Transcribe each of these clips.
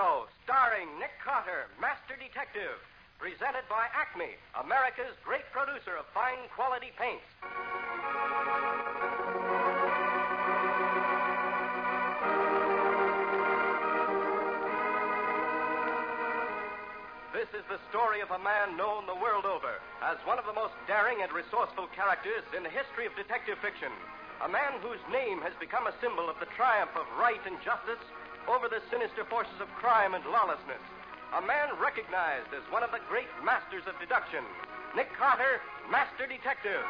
Show, starring Nick Carter, Master Detective. Presented by Acme, America's great producer of fine quality paints. This is the story of a man known the world over as one of the most daring and resourceful characters in the history of detective fiction. A man whose name has become a symbol of the triumph of right and justice over the sinister forces of crime and lawlessness. A man recognized as one of the great masters of deduction. Nick Carter, Master Detective.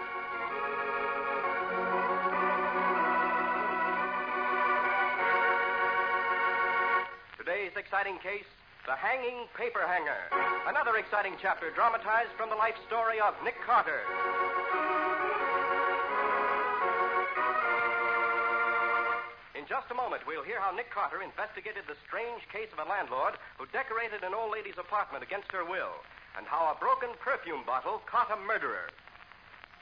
Today's exciting case The Hanging Paper Hanger. Another exciting chapter dramatized from the life story of Nick Carter. Just a moment, we'll hear how Nick Carter investigated the strange case of a landlord who decorated an old lady's apartment against her will, and how a broken perfume bottle caught a murderer.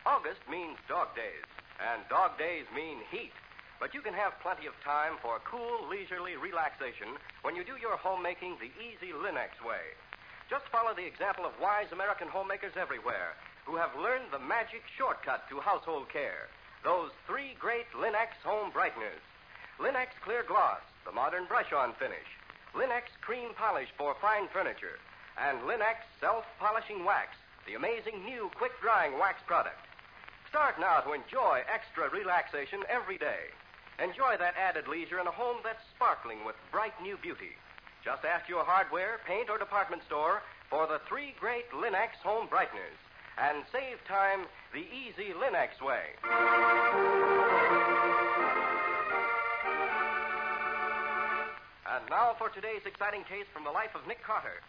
August means dog days, and dog days mean heat. But you can have plenty of time for cool, leisurely relaxation when you do your homemaking the easy Linex way. Just follow the example of wise American homemakers everywhere who have learned the magic shortcut to household care. Those three great Linex home brighteners. Linex Clear Gloss, the modern brush-on finish. Linex Cream Polish for fine furniture. And Linex Self-Polishing Wax, the amazing new quick-drying wax product. Start now to enjoy extra relaxation every day. Enjoy that added leisure in a home that's sparkling with bright new beauty. Just ask your hardware, paint, or department store for the three great Linex home brighteners and save time the easy Linex way. And now for today's exciting case from the life of Nick Carter.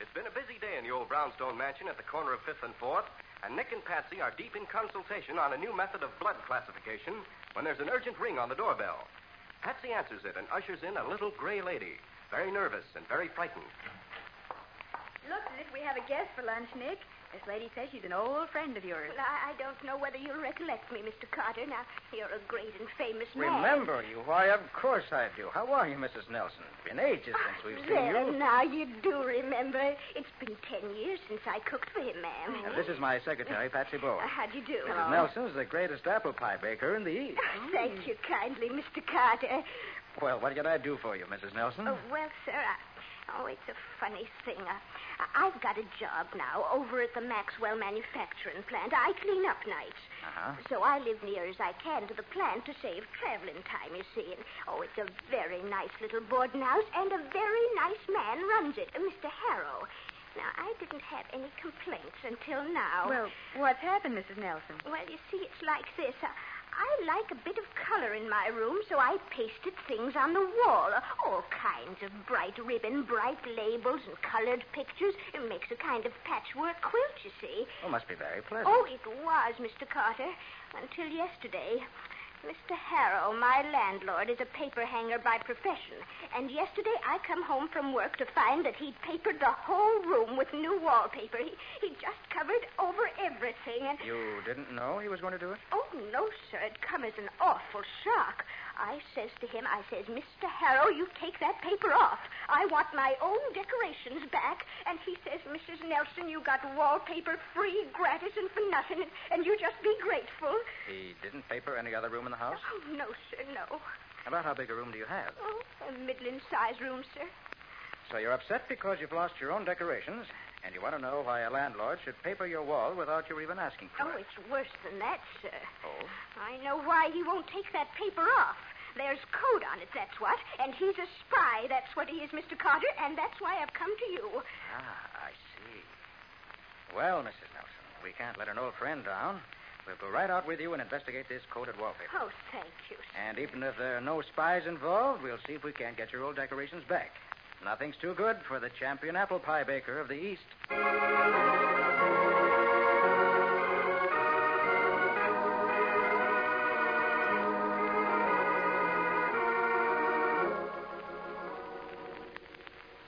It's been a busy day in the old brownstone mansion at the corner of 5th and 4th, and Nick and Patsy are deep in consultation on a new method of blood classification when there's an urgent ring on the doorbell. Patsy answers it and ushers in a little gray lady, very nervous and very frightened. Looks as if we have a guest for lunch, Nick. This lady says she's an old friend of yours. Well, I, I don't know whether you'll recollect me, Mr. Carter. Now, you're a great and famous man. Remember you? Why, of course I do. How are you, Mrs. Nelson? It's been ages since we've seen There, you. now you do remember. It's been ten years since I cooked for him, ma'am. Uh, this is my secretary, Patsy Bowen. Uh, how do you do? Mrs. Nelson's the greatest apple pie baker in the East. Thank you kindly, Mr. Carter. Well, what can I do for you, Mrs. Nelson? Oh, well, sir, I, oh, it's a funny thing. I, I've got a job now over at the Maxwell manufacturing plant. I clean up nights. Uh-huh. So I live near as I can to the plant to save traveling time, you see. And, oh, it's a very nice little boarding house, and a very nice man runs it, uh, Mr. Harrow. Now, I didn't have any complaints until now. Well, what's happened, Mrs. Nelson? Well, you see, it's like this. I, I like a bit of color in my room, so I pasted things on the wall. All kinds of bright ribbon, bright labels, and colored pictures. It makes a kind of patchwork quilt, you see. Oh, must be very pleasant. Oh, it was, Mr. Carter, until yesterday. Mr. Harrow, my landlord, is a paper hanger by profession. And yesterday I come home from work to find that he'd papered the whole room with new wallpaper. He, he just covered over everything and... You didn't know he was going to do it? Oh, no, sir. It come as an awful shock. I says to him, I says, Mr. Harrow, you take that paper off. I want my own decorations back. And he says, Mrs. Nelson, you got wallpaper free, gratis, and for nothing, and, you just be grateful. He didn't paper any other room in the house? Oh, no, sir, no. About how big a room do you have? Oh, a middling-sized room, sir. So you're upset because you've lost your own decorations, and you want to know why a landlord should paper your wall without your even asking for Oh, it. Oh, it's worse than that, sir. Oh? I know why he won't take that paper off. There's code on it, that's what. And he's a spy, that's what he is, Mr. Carter, and that's why I've come to you. Ah, I see. Well, Mrs. Nelson, we can't let an old friend down. We'll go right out with you and investigate this coated wallpaper. Oh, thank you. Sir. And even if there are no spies involved, we'll see if we can't get your old decorations back. Nothing's too good for the champion apple pie baker of the East.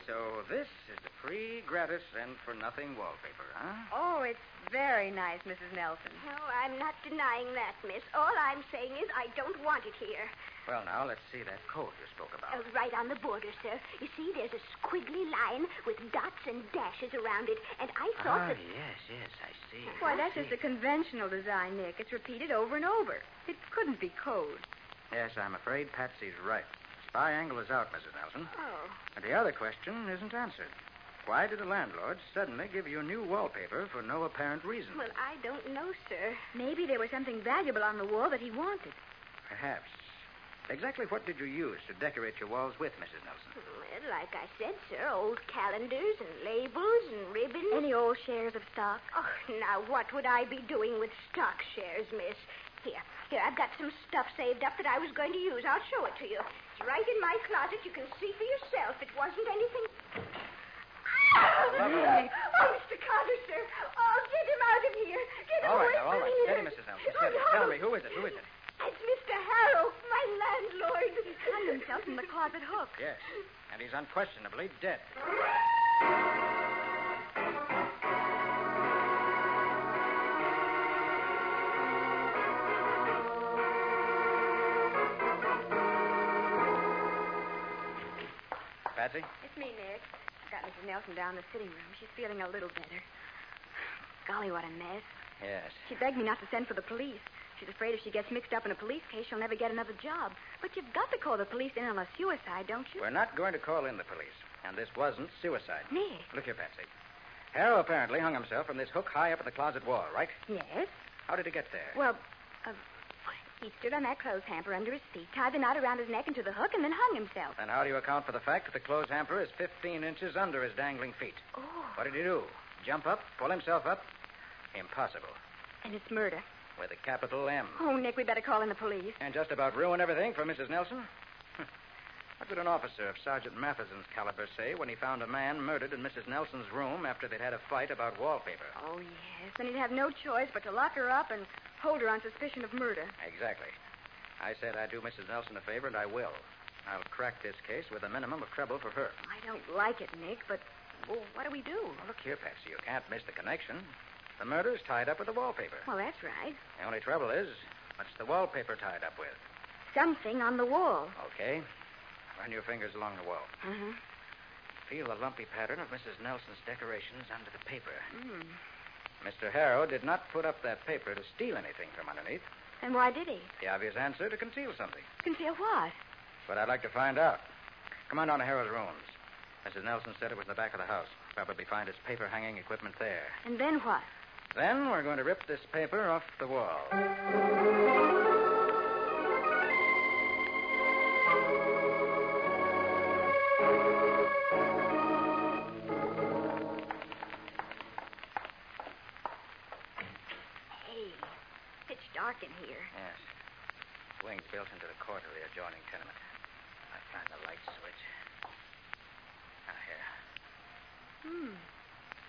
So this is the free, gratis, and for nothing wallpaper, huh? Oh, it's very nice, Mrs. Nelson. Oh, I'm not denying that, miss. All I'm saying is I don't want it here. Well, now let's see that coat you spoke about. Uh, right on the border, sir. You see, there's a squiggly line with dots and dashes around it, and I thought ah, that. yes, yes, I see. Why, I that's just a conventional design, Nick. It's repeated over and over. It couldn't be code. Yes, I'm afraid Patsy's right. Spy angle is out, Mrs. Nelson. Oh. And the other question isn't answered. Why did the landlord suddenly give you new wallpaper for no apparent reason? Well, I don't know, sir. Maybe there was something valuable on the wall that he wanted. Perhaps. Exactly what did you use to decorate your walls with, Mrs. Nelson? Well, like I said, sir, old calendars and labels and ribbons. Any old shares of stock? Oh, now what would I be doing with stock shares, miss? Here, here, I've got some stuff saved up that I was going to use. I'll show it to you. It's right in my closet. You can see for yourself. It wasn't anything. Lovely. Oh, Mr. Carter, sir. Oh, get him out of here. Get him All right, away now, all from right. here. Steady, Mrs. Nelson. Oh, no. Tell me, who is it? Who is it? It's Mr. Harrow, my landlord. He Hung himself from the closet hook. Yes. And he's unquestionably dead. Patsy? It's me, Nick. I've got Mrs. Nelson down in the sitting room. She's feeling a little better. Golly, what a mess. Yes. She begged me not to send for the police. She's afraid if she gets mixed up in a police case, she'll never get another job. But you've got to call the police in on a suicide, don't you? We're not going to call in the police. And this wasn't suicide. Nick. Look here, Patsy. Harrow apparently hung himself from this hook high up in the closet wall, right? Yes. How did he get there? Well, uh, he stood on that clothes hamper under his feet, tied the knot around his neck into the hook, and then hung himself. And how do you account for the fact that the clothes hamper is 15 inches under his dangling feet? Oh. What did he do? Jump up? Pull himself up? Impossible. And it's murder. With a capital M. Oh, Nick, we better call in the police. And just about ruin everything for Mrs. Nelson? what would an officer of Sergeant Matheson's caliber say when he found a man murdered in Mrs. Nelson's room after they'd had a fight about wallpaper? Oh, yes. And he'd have no choice but to lock her up and hold her on suspicion of murder. Exactly. I said I'd do Mrs. Nelson a favor, and I will. I'll crack this case with a minimum of trouble for her. I don't like it, Nick, but well, what do we do? Well, look here, Patsy. You can't miss the connection. The murder's tied up with the wallpaper. Well, that's right. The only trouble is, what's the wallpaper tied up with? Something on the wall. Okay. Run your fingers along the wall. Uh-huh. Feel the lumpy pattern of Mrs. Nelson's decorations under the paper. Mm. Mr. Harrow did not put up that paper to steal anything from underneath. And why did he? The obvious answer to conceal something. Conceal what? But I'd like to find out. Come on down to Harrow's rooms. Mrs. Nelson said it was in the back of the house. Probably find his paper hanging equipment there. And then what? Then we're going to rip this paper off the wall. Hey, pitch dark in here. Yes. Wings built into the court of the adjoining tenement. I find the light switch. Ah, here. Hmm.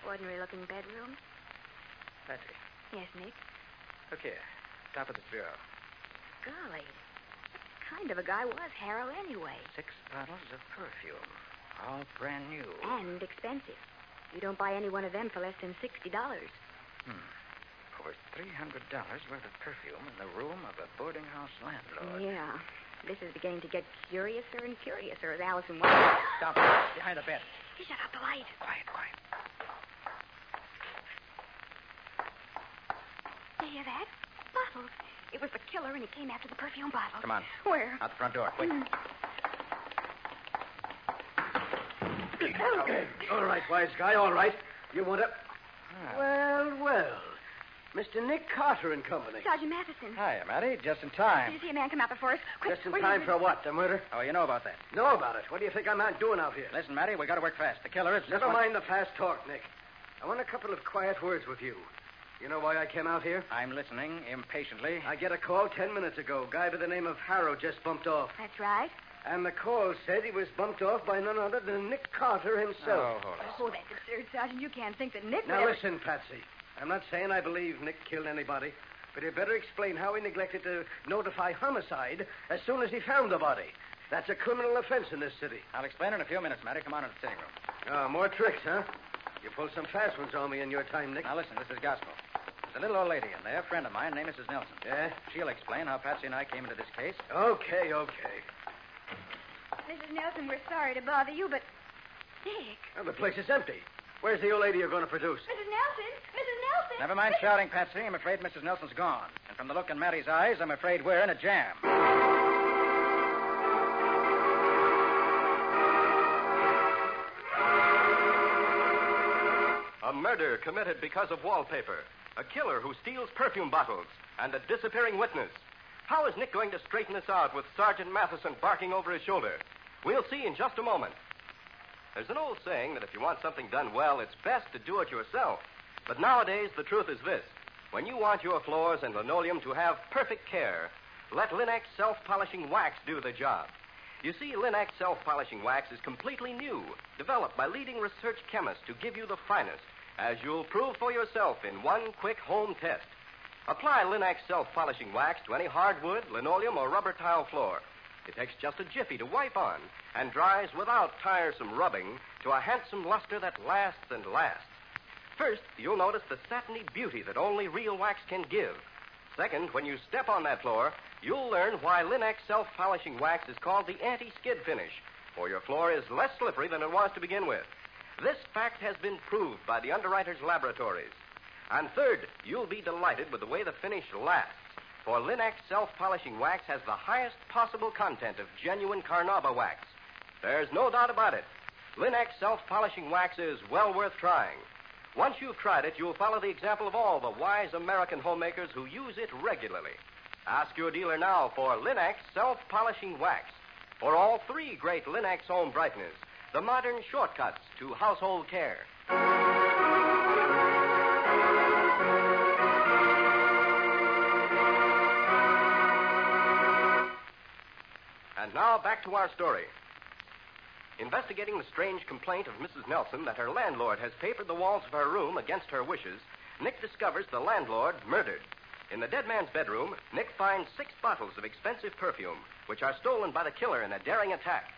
Ordinary looking bedroom. Patsy, Yes, Nick. look here. Top of the bureau. Golly. What kind of a guy was Harrow anyway? Six bottles of perfume. All brand new. And expensive. You don't buy any one of them for less than $60. Hmm. Over $300 worth of perfume in the room of a boarding house landlord. Yeah. This is beginning to get curiouser and curiouser as Allison was. Stop. Behind the bed. He shut up the light. Quiet, quiet. You hear that? Bottles. It was the killer, and he came after the perfume bottles. Come on. Where? Out the front door. Quick. All right, wise guy, all right. You want to. Ah. Well, well. Mr. Nick Carter and Company. Sergeant Matheson. Hiya, Matty. Just in time. Did you see a man come out before us? Quick, Just in time for what? The murder? Oh, you know about that. Know about it. What do you think I'm out doing out here? Listen, Matty, we got to work fast. The killer is. Never mind the fast talk, Nick. I want a couple of quiet words with you. You know why I came out here? I'm listening impatiently. I get a call ten minutes ago. Guy by the name of Harrow just bumped off. That's right. And the call said he was bumped off by none other than Nick Carter himself. Oh, hold on. Oh, that's absurd, Sergeant. You can't think that Nick Now would ever- listen, Patsy. I'm not saying I believe Nick killed anybody, but you better explain how he neglected to notify homicide as soon as he found the body. That's a criminal offense in this city. I'll explain in a few minutes, Matty. Come on to the sitting room. Oh, more tricks, huh? You pulled some fast ones on me in your time, Nick. Now, listen, this is gospel. There's a little old lady in there, a friend of mine, named Mrs. Nelson. Yeah? She'll explain how Patsy and I came into this case. Okay, okay. Mrs. Nelson, we're sorry to bother you, but. Nick. Well, the place is empty. Where's the old lady you're going to produce? Mrs. Nelson! Mrs. Nelson! Never mind shouting, Patsy. I'm afraid Mrs. Nelson's gone. And from the look in Matty's eyes, I'm afraid we're in a jam. A murder committed because of wallpaper. A killer who steals perfume bottles. And a disappearing witness. How is Nick going to straighten this out with Sergeant Matheson barking over his shoulder? We'll see in just a moment. There's an old saying that if you want something done well, it's best to do it yourself. But nowadays, the truth is this. When you want your floors and linoleum to have perfect care, let Linex self polishing wax do the job. You see, Linex self polishing wax is completely new, developed by leading research chemists to give you the finest, as you'll prove for yourself in one quick home test. Apply Linex self polishing wax to any hardwood, linoleum, or rubber tile floor. It takes just a jiffy to wipe on and dries without tiresome rubbing to a handsome luster that lasts and lasts. First, you'll notice the satiny beauty that only real wax can give. Second, when you step on that floor, you'll learn why Linex self polishing wax is called the anti skid finish, for your floor is less slippery than it was to begin with. This fact has been proved by the underwriters' laboratories. And third, you'll be delighted with the way the finish lasts. For Linex self polishing wax has the highest possible content of genuine Carnauba wax. There's no doubt about it. Linex self polishing wax is well worth trying. Once you've tried it, you'll follow the example of all the wise American homemakers who use it regularly. Ask your dealer now for Linex self polishing wax. For all three great Linex home brighteners, the modern shortcuts to household care. And now back to our story. Investigating the strange complaint of Mrs. Nelson that her landlord has papered the walls of her room against her wishes, Nick discovers the landlord murdered. In the dead man's bedroom, Nick finds six bottles of expensive perfume, which are stolen by the killer in a daring attack.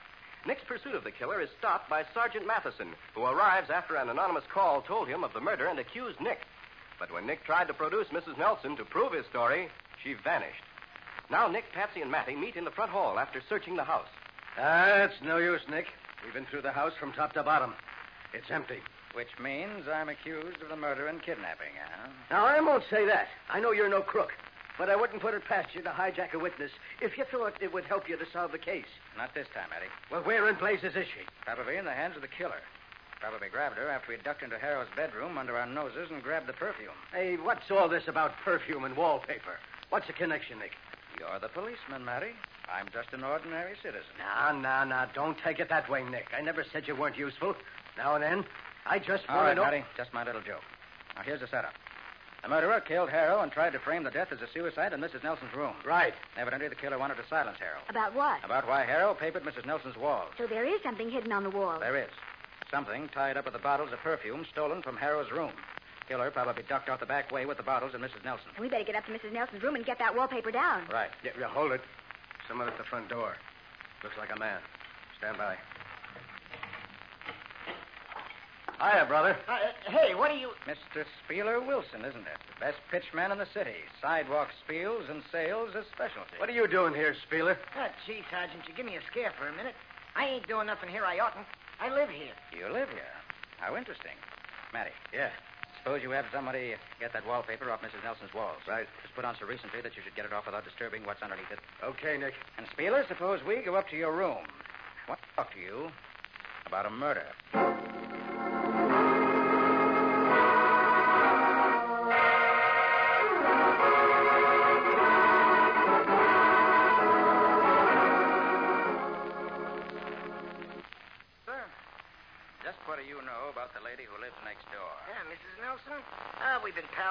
Nick's pursuit of the killer is stopped by Sergeant Matheson, who arrives after an anonymous call told him of the murder and accused Nick. But when Nick tried to produce Mrs. Nelson to prove his story, she vanished. Now Nick, Patsy, and Mattie meet in the front hall after searching the house. That's no use, Nick. We've been through the house from top to bottom. It's empty. Which means I'm accused of the murder and kidnapping, huh? Now, I won't say that. I know you're no crook. But I wouldn't put it past you to hijack a witness if you thought it would help you to solve the case. Not this time, Eddie. Well, where in blazes is she? Probably in the hands of the killer. Probably grabbed her after he ducked into Harrow's bedroom under our noses and grabbed the perfume. Hey, what's all this about perfume and wallpaper? What's the connection, Nick? You're the policeman, Matty. I'm just an ordinary citizen. Now, now, now, don't take it that way, Nick. I never said you weren't useful. Now and then, I just All want to know. Matty. Just my little joke. Now, here's the setup. The murderer killed Harrow and tried to frame the death as a suicide in Mrs. Nelson's room. Right. Evidently, the killer wanted to silence Harrow. About what? About why Harrow papered Mrs. Nelson's walls. So there is something hidden on the wall. There is. Something tied up with the bottles of perfume stolen from Harrow's room. Killer probably ducked out the back way with the bottles and Mrs. Nelson. We better get up to Mrs. Nelson's room and get that wallpaper down. Right. Yeah, yeah, hold it. Someone at the front door. Looks like a man. Stand by. Hiya, brother. Uh, hey, what are you. Mr. Spieler Wilson, isn't it? The best pitchman in the city. Sidewalk spiels and sales a specialty. What are you doing here, Spieler? Oh, gee, Sergeant, you give me a scare for a minute. I ain't doing nothing here I oughtn't. I live here. You live here. How interesting. Matty, Yeah. suppose you have somebody get that wallpaper off Mrs. Nelson's walls. Right. Just put on so recently that you should get it off without disturbing what's underneath it. Okay, Nick. And Spieler, suppose we go up to your room. I want to talk to you about a murder.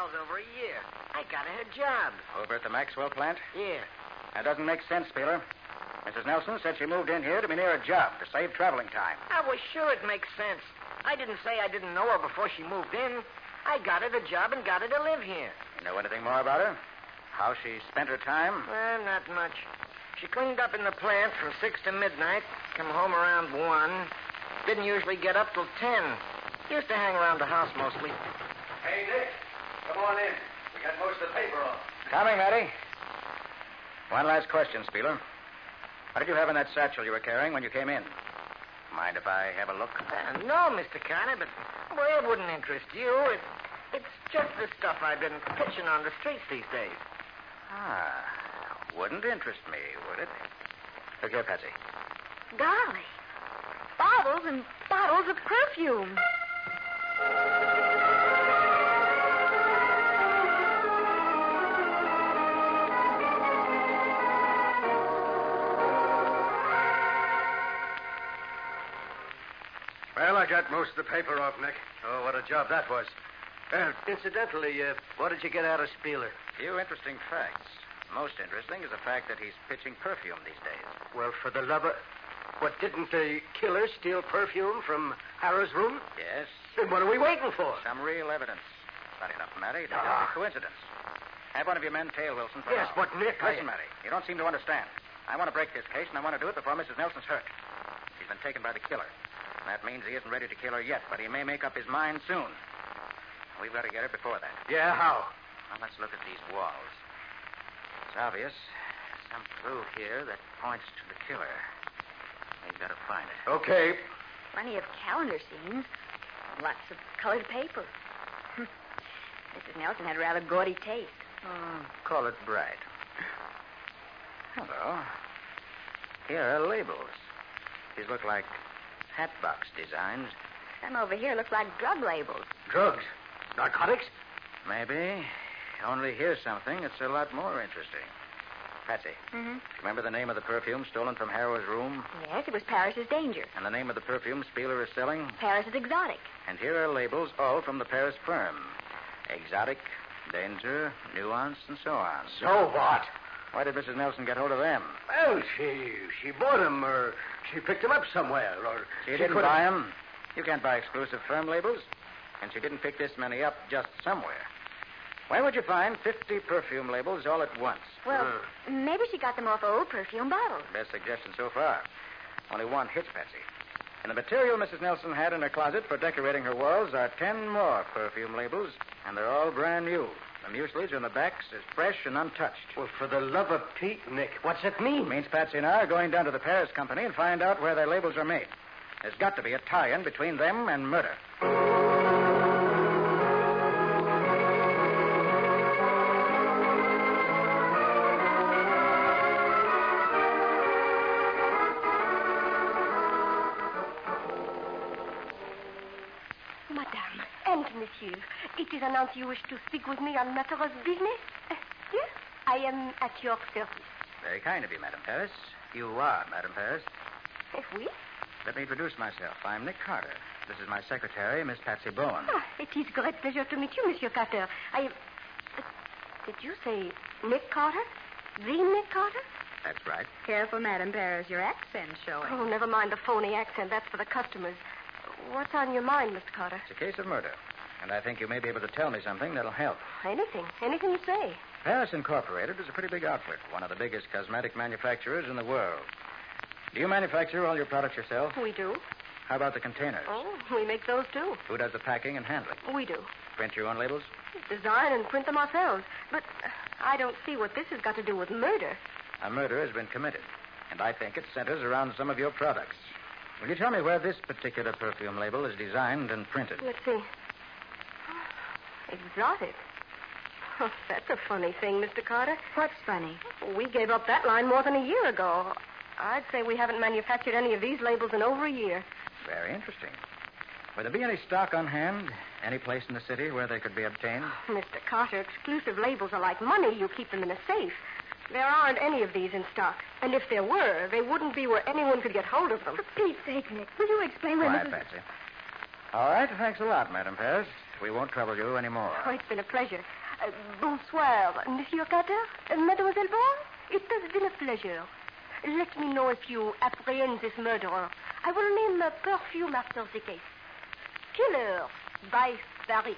We've been pals over a year. I got her a job. Over at the Maxwell plant? Yeah. That doesn't make sense, Spieler. Mrs. Nelson said she moved in here to be near a job to save traveling time. I was sure it makes sense. I didn't say I didn't know her before she moved in. I got her the job and got her to live here. You know anything more about her? How she spent her time? Well, not much. She cleaned up in the plant from 6 to midnight, come home around 1. Didn't usually get up till 10. Used to hang around the house mostly. Hey, Nick. Come on in. We got most of the paper off. Coming, Matty. One last question, Spieler. What did you have in that satchel you were carrying when you came in? Mind if I have a look? Uh, no, Mr. Carter, but, well, it wouldn't interest you. It, it's just the stuff I've been pitching on the streets these days. Ah, wouldn't interest me, would it? Look here, Patsy. Golly. Bottles and bottles of perfume. I got most of the paper off, Nick. Oh, what a job that was. Uh, incidentally, uh, what did you get out of Spieler? Few interesting facts. Most interesting is the fact that he's pitching perfume these days. Well, for the love of... What, didn't the killer steal perfume from Harrow's room? Yes, Then what are we waiting for? some real evidence. Not enough, Matty, to Ah. a coincidence. Have one of your men tail Wilson for Yes, now. but Nick, I- Listen, Matty, you don't seem to understand. I want to break this case, and I want to do it before Mrs. Nelson's hurt. She's been taken by the killer. That means he isn't ready to kill her yet, but he may make up his mind soon. We've got to get her before that. Yeah, how? Now, let's look at these walls. It's obvious. Some clue here that points to the killer. We've got to find it. Okay. Plenty of calendar scenes. Lots of colored paper. Hmm. Mrs. Nelson had a rather gaudy taste. Oh, call it bright. Hello. Here are labels. These look like hat box designs. Some over here look like drug labels. Drugs. Narcotics? Maybe. Only here's something that's a lot more interesting. Patsy, Mm-hmm. remember the name of the perfume stolen from Harrow's room? Yes, it was Paris's Danger. And the name of the perfume Spieler is selling? Paris's Exotic. And here are labels all from the Paris firm. Exotic, Danger, Nuance, and so on. So what? Why did Mrs. Nelson get hold of them? Well, she she bought them, or she picked them up somewhere, or She didn't could've- buy them. You can't buy exclusive firm labels. And she didn't pick this many up just somewhere. Where would you find 50 perfume labels all at once? Well, hmm. maybe she got them off old perfume bottles. Best suggestion so far. Only one hits Patsy. And the material Mrs. Nelson had in her closet for decorating her walls are 10 more perfume labels, and they're all brand new. The mucilage on the backs is fresh and untouched. Well, for the love of Pete, Nick, what's it mean? Means Patsy and I are going down to the Paris company and find out where their labels are made. There's got to be a tie-in between them and murder. It is announced you wish to speak with me on matters of business? Uh, Yes, I am at your service. Very kind of you, Madame Paris. You are Madame Paris. Oui? Let me introduce myself. I'm Nick Carter. This is my secretary, Miss Patsy Bowen. Ah, it is great pleasure to meet you, Monsieur Carter. I. Uh, did you say Nick Carter? The Nick Carter? That's right. Careful, Madam Paris. Your accent's showing. Oh, never mind the phony accent. That's for the customers. What's on your mind, Mr. Carter? It's a case of murder. And I think you may be able to tell me something that'll help. Anything. Anything you say. Paris Incorporated is a pretty big outfit, one of the biggest cosmetic manufacturers in the world. Do you manufacture all your products yourself? We do. How about the containers? Oh, we make those too. Who does the packing and handling? We do. Print your own labels? Design and print them ourselves. But I don't see what this has got to do with murder. A murder has been committed, and I think it centers around some of your products. Will you tell me where this particular perfume label is designed and printed? Let's see. Exotic. Oh, that's a funny thing, Mr. Carter. What's funny? We gave up that line more than a year ago. I'd say we haven't manufactured any of these labels in over a year. Very interesting. Will there be any stock on hand? Any place in the city where they could be obtained? Oh, Mr. Carter, exclusive labels are like money. You keep them in a safe. There aren't any of these in stock. And if there were, they wouldn't be where anyone could get hold of them. For Pete's sake, Nick, will you explain where Quiet, Mrs. Patsy. All right, thanks a lot, Madame Paris. We won't trouble you anymore. Oh, it's been a pleasure. Uh, bonsoir, Monsieur Carter. Uh, Mademoiselle Vaughn, it has been a pleasure. Let me know if you apprehend this murderer. I will name a perfume after the case. Killer by Paris.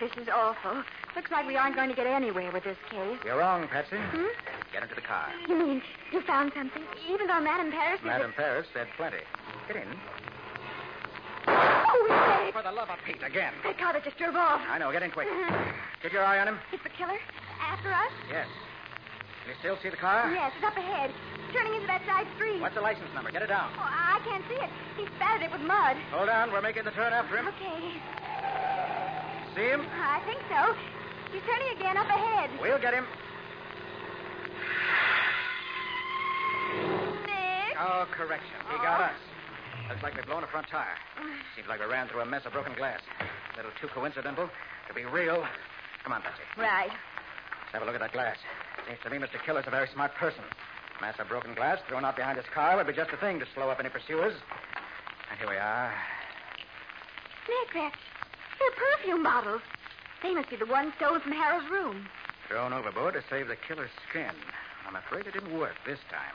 This is awful. Looks like we aren't going to get anywhere with this case. You're wrong, Patsy. Hmm? Get into the car. You mean you found something? Even though Madame Paris Madame Paris said plenty. Get in. Oh, Nick! For the love of Pete, again. That car that just drove off. I know. Get in quick. Keep your eye on him. Is the killer after us? Yes. Can you still see the car? Yes, it's up ahead. Turning into that side street. What's the license number? Get it down. Oh, I can't see it. He spattered it with mud. Hold on. We're making the turn after him. Okay. See him? I think so. He's turning again up ahead. We'll get him. Nick! Oh, correction. He got oh. us. Looks like we've blown a front tire. Seems like we ran through a mess of broken glass. A little too coincidental to be real. Come on, Patsy. Right. Let's have a look at that glass. Seems to me Mr. Killer's a very smart person. Mass of broken glass thrown out behind his car would be just the thing to slow up any pursuers. And here we are. Nick, they're, they're perfume bottles. They must be the ones stolen from Harrow's room. Thrown overboard to save the killer's skin. I'm afraid it didn't work this time.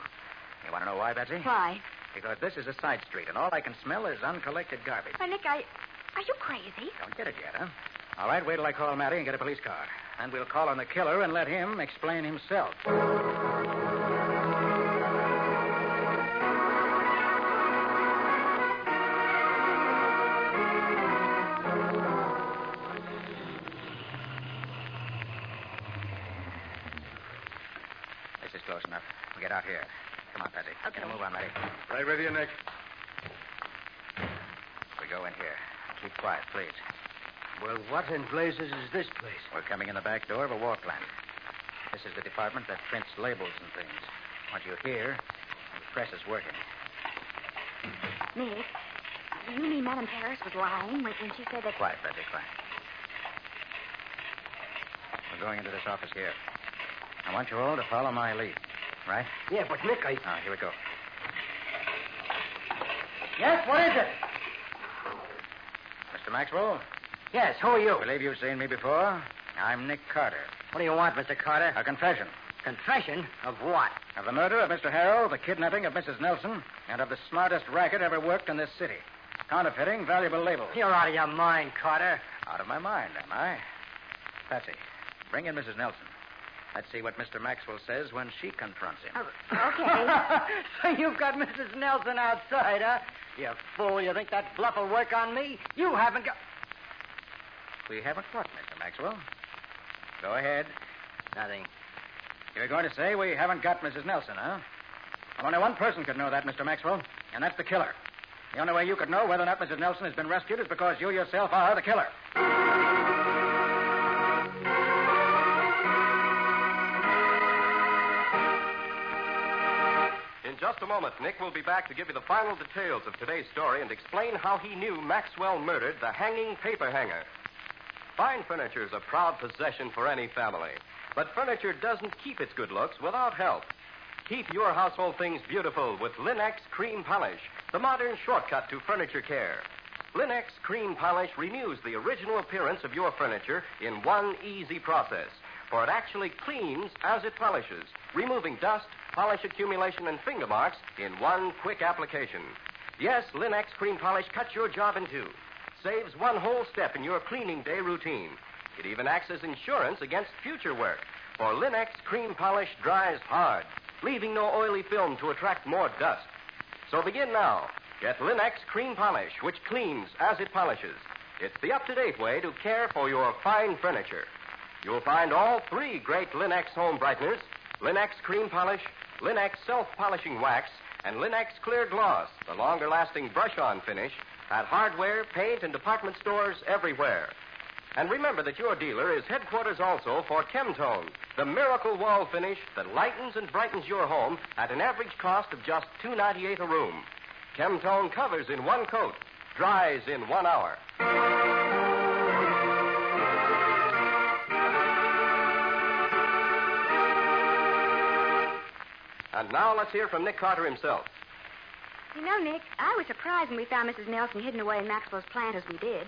You want to know why, Patsy? Why? Because this is a side street, and all I can smell is uncollected garbage. Why, Nick, I. Are you crazy? Don't get it yet, huh? All right, wait till I call Matty and get a police car. And we'll call on the killer and let him explain himself. In blazes is this place? We're coming in the back door of a war plant. This is the department that prints labels and things. What you hear, the press is working. Nick, do you mean Madame Paris was lying when, when she said that. Quiet, Patsy, quiet. We're going into this office here. I want you all to follow my lead, right? Yeah, but Nick, I. Now, here we go. Yes, what is it? Mr. Maxwell, Yes, who are you? believe you've seen me before. I'm Nick Carter. What do you want, Mr. Carter? A confession Confession of what? of the murder of Mr. Harrow, the kidnapping of Mrs. Nelson, and of the smartest racket ever worked in this city. Counterfeiting valuable labels. You're out of your mind, Carter. Out of my mind, am I? Patsy, bring in Mrs. Nelson. Let's see what Mr. Maxwell says when she confronts him. Oh, okay. so you've got Mrs. Nelson outside, huh? You fool. You think that bluff will work on me? You haven't got. We haven't what, Mr. Maxwell? Go ahead. Nothing. You're going to say we haven't got Mrs. Nelson, huh? Well, only one person could know that, Mr. Maxwell, and that's the killer. The only way you could know whether or not Mrs. Nelson has been rescued is because you yourself are the killer. In just a moment, Nick will be back to give you the final details of today's story and explain how he knew Maxwell murdered the hanging paper hanger. Fine furniture is a proud possession for any family, but furniture doesn't keep its good looks without help. Keep your household things beautiful with Linex Cream Polish, the modern shortcut to furniture care. Linex Cream Polish renews the original appearance of your furniture in one easy process, for it actually cleans as it polishes, removing dust, polish accumulation, and finger marks in one quick application. Yes, Linex Cream Polish cuts your job in two, saves one whole step in your cleaning day routine. It even acts as insurance against future work, for Linex Cream Polish dries hard, leaving no oily film to attract more dust. So begin now. Get Linex Cream Polish, which cleans as it polishes. It's the up to date way to care for your fine furniture. You'll find all three great Linex home brighteners Linex Cream Polish, Linex Self Polishing Wax, and Linex Clear Gloss, the longer lasting brush on finish, at hardware, paint, and department stores everywhere. And remember that your dealer is headquarters also for Chemtone, the miracle wall finish that lightens and brightens your home at an average cost of just $2.98 a room. Chemtone covers in one coat, dries in one hour. And now let's hear from Nick Carter himself. You know, Nick, I was surprised when we found Mrs. Nelson hidden away in Maxwell's plant as we did.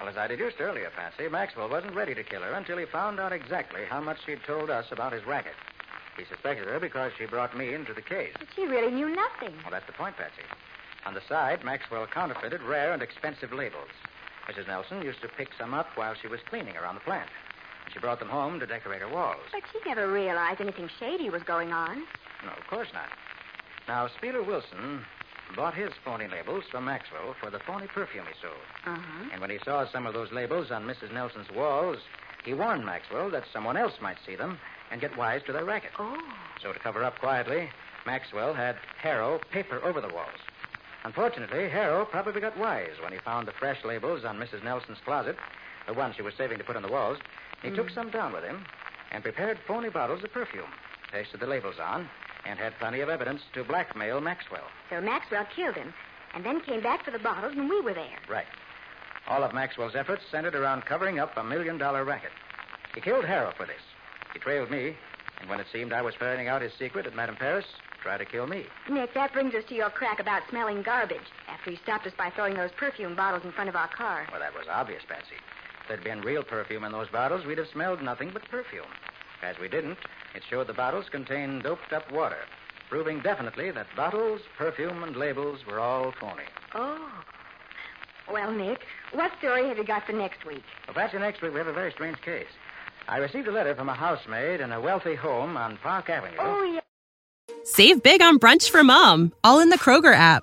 Well, as I deduced earlier, Patsy, Maxwell wasn't ready to kill her until he found out exactly how much she'd told us about his racket. He suspected her because she brought me into the case. But she really knew nothing. Well, that's the point, Patsy. On the side, Maxwell counterfeited rare and expensive labels. Mrs. Nelson used to pick some up while she was cleaning around the plant. And she brought them home to decorate her walls. But she never realized anything shady was going on. No, of course not. Now, Spieler Wilson bought his phony labels from Maxwell for the phony perfume he sold. Uh-huh. And when he saw some of those labels on Mrs. Nelson's walls, he warned Maxwell that someone else might see them and get wise to their racket. Oh. So, to cover up quietly, Maxwell had Harrow paper over the walls. Unfortunately, Harrow probably got wise when he found the fresh labels on Mrs. Nelson's closet, the ones she was saving to put on the walls. He took some down with him and prepared phony bottles of perfume, pasted the labels on, and had plenty of evidence to blackmail Maxwell. So Maxwell killed him, and then came back for the bottles, and we were there. Right. All of Maxwell's efforts centered around covering up a million dollar racket. He killed Harrow for this. He trailed me, and when it seemed I was ferreting out his secret at Madame Paris, tried to kill me. Nick, that brings us to your crack about smelling garbage after he stopped us by throwing those perfume bottles in front of our car. Well, that was obvious, Patsy. If there'd been real perfume in those bottles, we'd have smelled nothing but perfume. As we didn't, it showed the bottles contained doped up water, proving definitely that bottles, perfume, and labels were all phony. Oh. Well, Nick, what story have you got for next week? Well, Patsy, next week we have a very strange case. I received a letter from a housemaid in a wealthy home on Park Avenue. Oh, yeah. Save big on brunch for mom, all in the Kroger app.